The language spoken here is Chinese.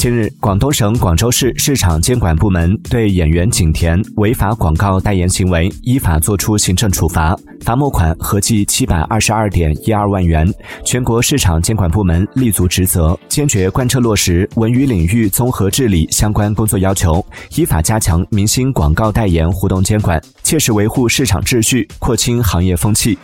近日，广东省广州市市场监管部门对演员景甜违法广告代言行为依法作出行政处罚，罚没款合计七百二十二点一二万元。全国市场监管部门立足职责，坚决贯彻落实文娱领域综合治理相关工作要求，依法加强明星广告代言互动监管，切实维护市场秩序，廓清行业风气。